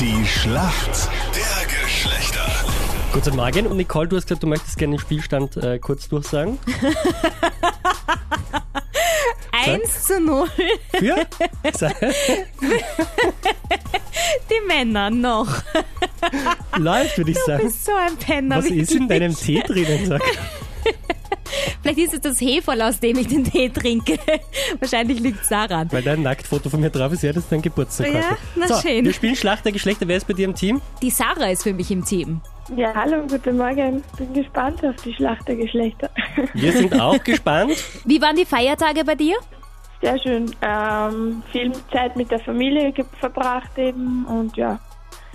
Die Schlacht der Geschlechter. Guten Morgen. Und Nicole, du hast gesagt, du möchtest gerne den Spielstand äh, kurz durchsagen. 1 zu 0. Für? Die Männer noch. Läuft, würde ich Du sagen. bist so ein Penner. Was ist in deinem. Tee drinnen? Sag. Vielleicht ist es das Heferl, aus dem ich den Tee trinke. Wahrscheinlich liegt es daran. Weil da ein Nacktfoto von mir drauf ist, ja, das ist dein Geburtstag Ja, heute. na so, schön. wir spielen Schlacht der Geschlechter. Wer ist bei dir im Team? Die Sarah ist für mich im Team. Ja, hallo, guten Morgen. Bin gespannt auf die Schlacht der Geschlechter. Wir sind auch gespannt. Wie waren die Feiertage bei dir? Sehr schön. Ähm, viel Zeit mit der Familie verbracht eben und ja,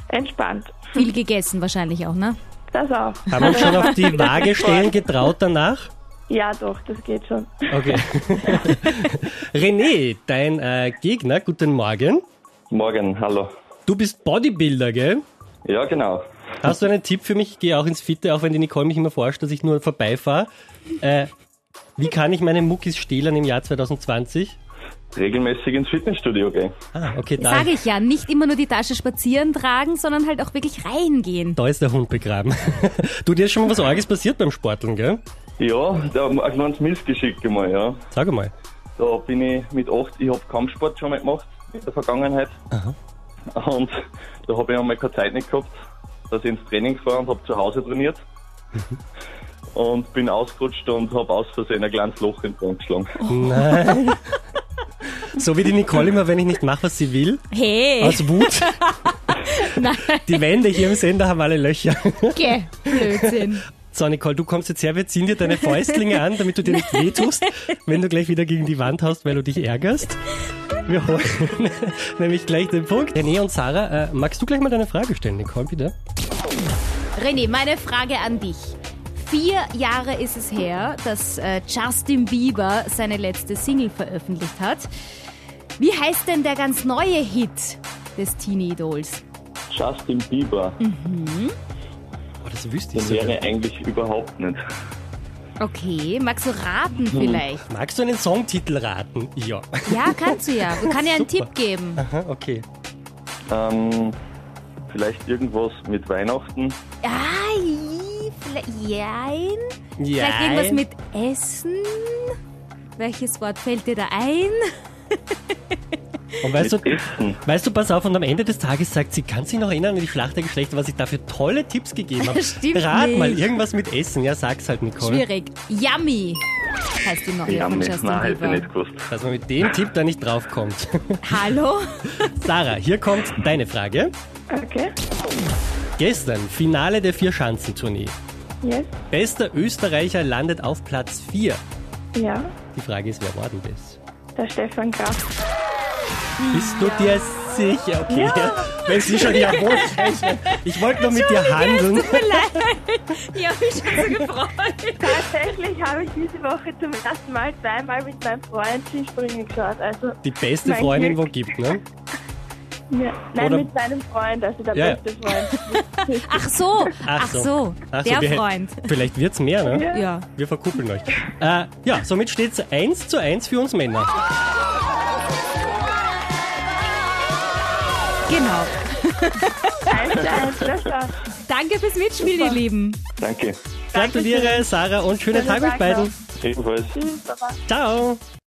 entspannt. Viel gegessen wahrscheinlich auch, ne? Das auch. Haben wir uns schon auf die Waage stellen getraut danach? Ja, doch, das geht schon. Okay. René, dein äh, Gegner, guten Morgen. Morgen, hallo. Du bist Bodybuilder, gell? Ja, genau. Hast du einen Tipp für mich? Ich gehe auch ins Fitte, auch wenn die Nicole mich immer forscht, dass ich nur vorbeifahre. Äh, wie kann ich meine Muckis stehlen im Jahr 2020? Regelmäßig ins Fitnessstudio gehen. Ah, okay, da, Sage ich ja, nicht immer nur die Tasche spazieren tragen, sondern halt auch wirklich reingehen. da ist der Hund begraben. du, dir ist schon mal was Arges passiert beim Sporteln, gell? Ja, da ein kleines Missgeschick einmal, ja. Sag mal. Da bin ich mit acht, ich habe Kampfsport schon mal gemacht in der Vergangenheit. Und da habe ich einmal keine Zeit nicht gehabt, dass ich ins Training fahre und habe zu Hause trainiert. Und bin ausgerutscht und habe aus Versehen ein kleines Loch in den Brand geschlagen. Nein. So wie die Nicole immer, wenn ich nicht mache, was sie will, Hey, aus Wut. nein, Die Wände hier im Sender haben alle Löcher. geh, Blödsinn. So, Nicole, du kommst jetzt her, wir ziehen dir deine Fäustlinge an, damit du dir nicht wehtust, wenn du gleich wieder gegen die Wand haust, weil du dich ärgerst. Wir holen nämlich gleich den Punkt. René und Sarah, äh, magst du gleich mal deine Frage stellen, Nicole, bitte? René, meine Frage an dich. Vier Jahre ist es her, dass äh, Justin Bieber seine letzte Single veröffentlicht hat. Wie heißt denn der ganz neue Hit des Teenie-Idols? Justin Bieber, Oh, das wüsste ich sogar. wäre eigentlich überhaupt nicht. Okay, magst du raten vielleicht? Magst du einen Songtitel raten? Ja. Ja, kannst du ja. Du kann ja einen. Tipp geben. Aha, okay. Ähm, vielleicht irgendwas mit Weihnachten. Ah, vielleicht, jein. Ja. Vielleicht irgendwas mit Essen? Welches Wort fällt dir da ein? Und weißt du, Essen. weißt du, pass auf, und am Ende des Tages sagt sie, kann sich noch erinnern an die Schlacht der Geschlechter, was ich da für tolle Tipps gegeben habe. Stimmt Rat mal, nicht. irgendwas mit Essen. Ja, sag's halt, Nicole. Schwierig. Yummy heißt die neue Ja, von nicht. Justin Nein, hätte ich Bieber. nicht gewusst. Dass man mit dem Tipp da nicht draufkommt. Hallo? Sarah, hier kommt deine Frage. Okay. Gestern, Finale der Vier-Schanzentournee. Yes. Bester Österreicher landet auf Platz 4. Ja. Die Frage ist, wer war denn das? Der Stefan Graf. Bist du dir sicher? Okay, wenn sie schon jawohl rechnen. Ich wollte nur mit dir handeln. Ich habe mich schon so gefreut. Tatsächlich habe ich diese Woche zum ersten Mal zweimal mit meinem Freund Skispringen geschaut. Also, Die beste Mein Freundin, Glück. wo gibt, ne? ja. Nein, Oder- mit meinem Freund, also der Ja, ja. beste Freund. Ach so, ach so, Ach so, der wir hätten- Freund. Vielleicht wird's mehr, ne? Ja. Ja. Wir verkuppeln euch. Äh, ja, somit steht's 1 zu 1 für uns Männer. Genau. Zu eins, das war's. Danke fürs Mitspielen, ihr Lieben. Danke. Gratuliere, Sarah, und schönen Tag euch beiden. Ebenfalls. Tschüss. Ciao.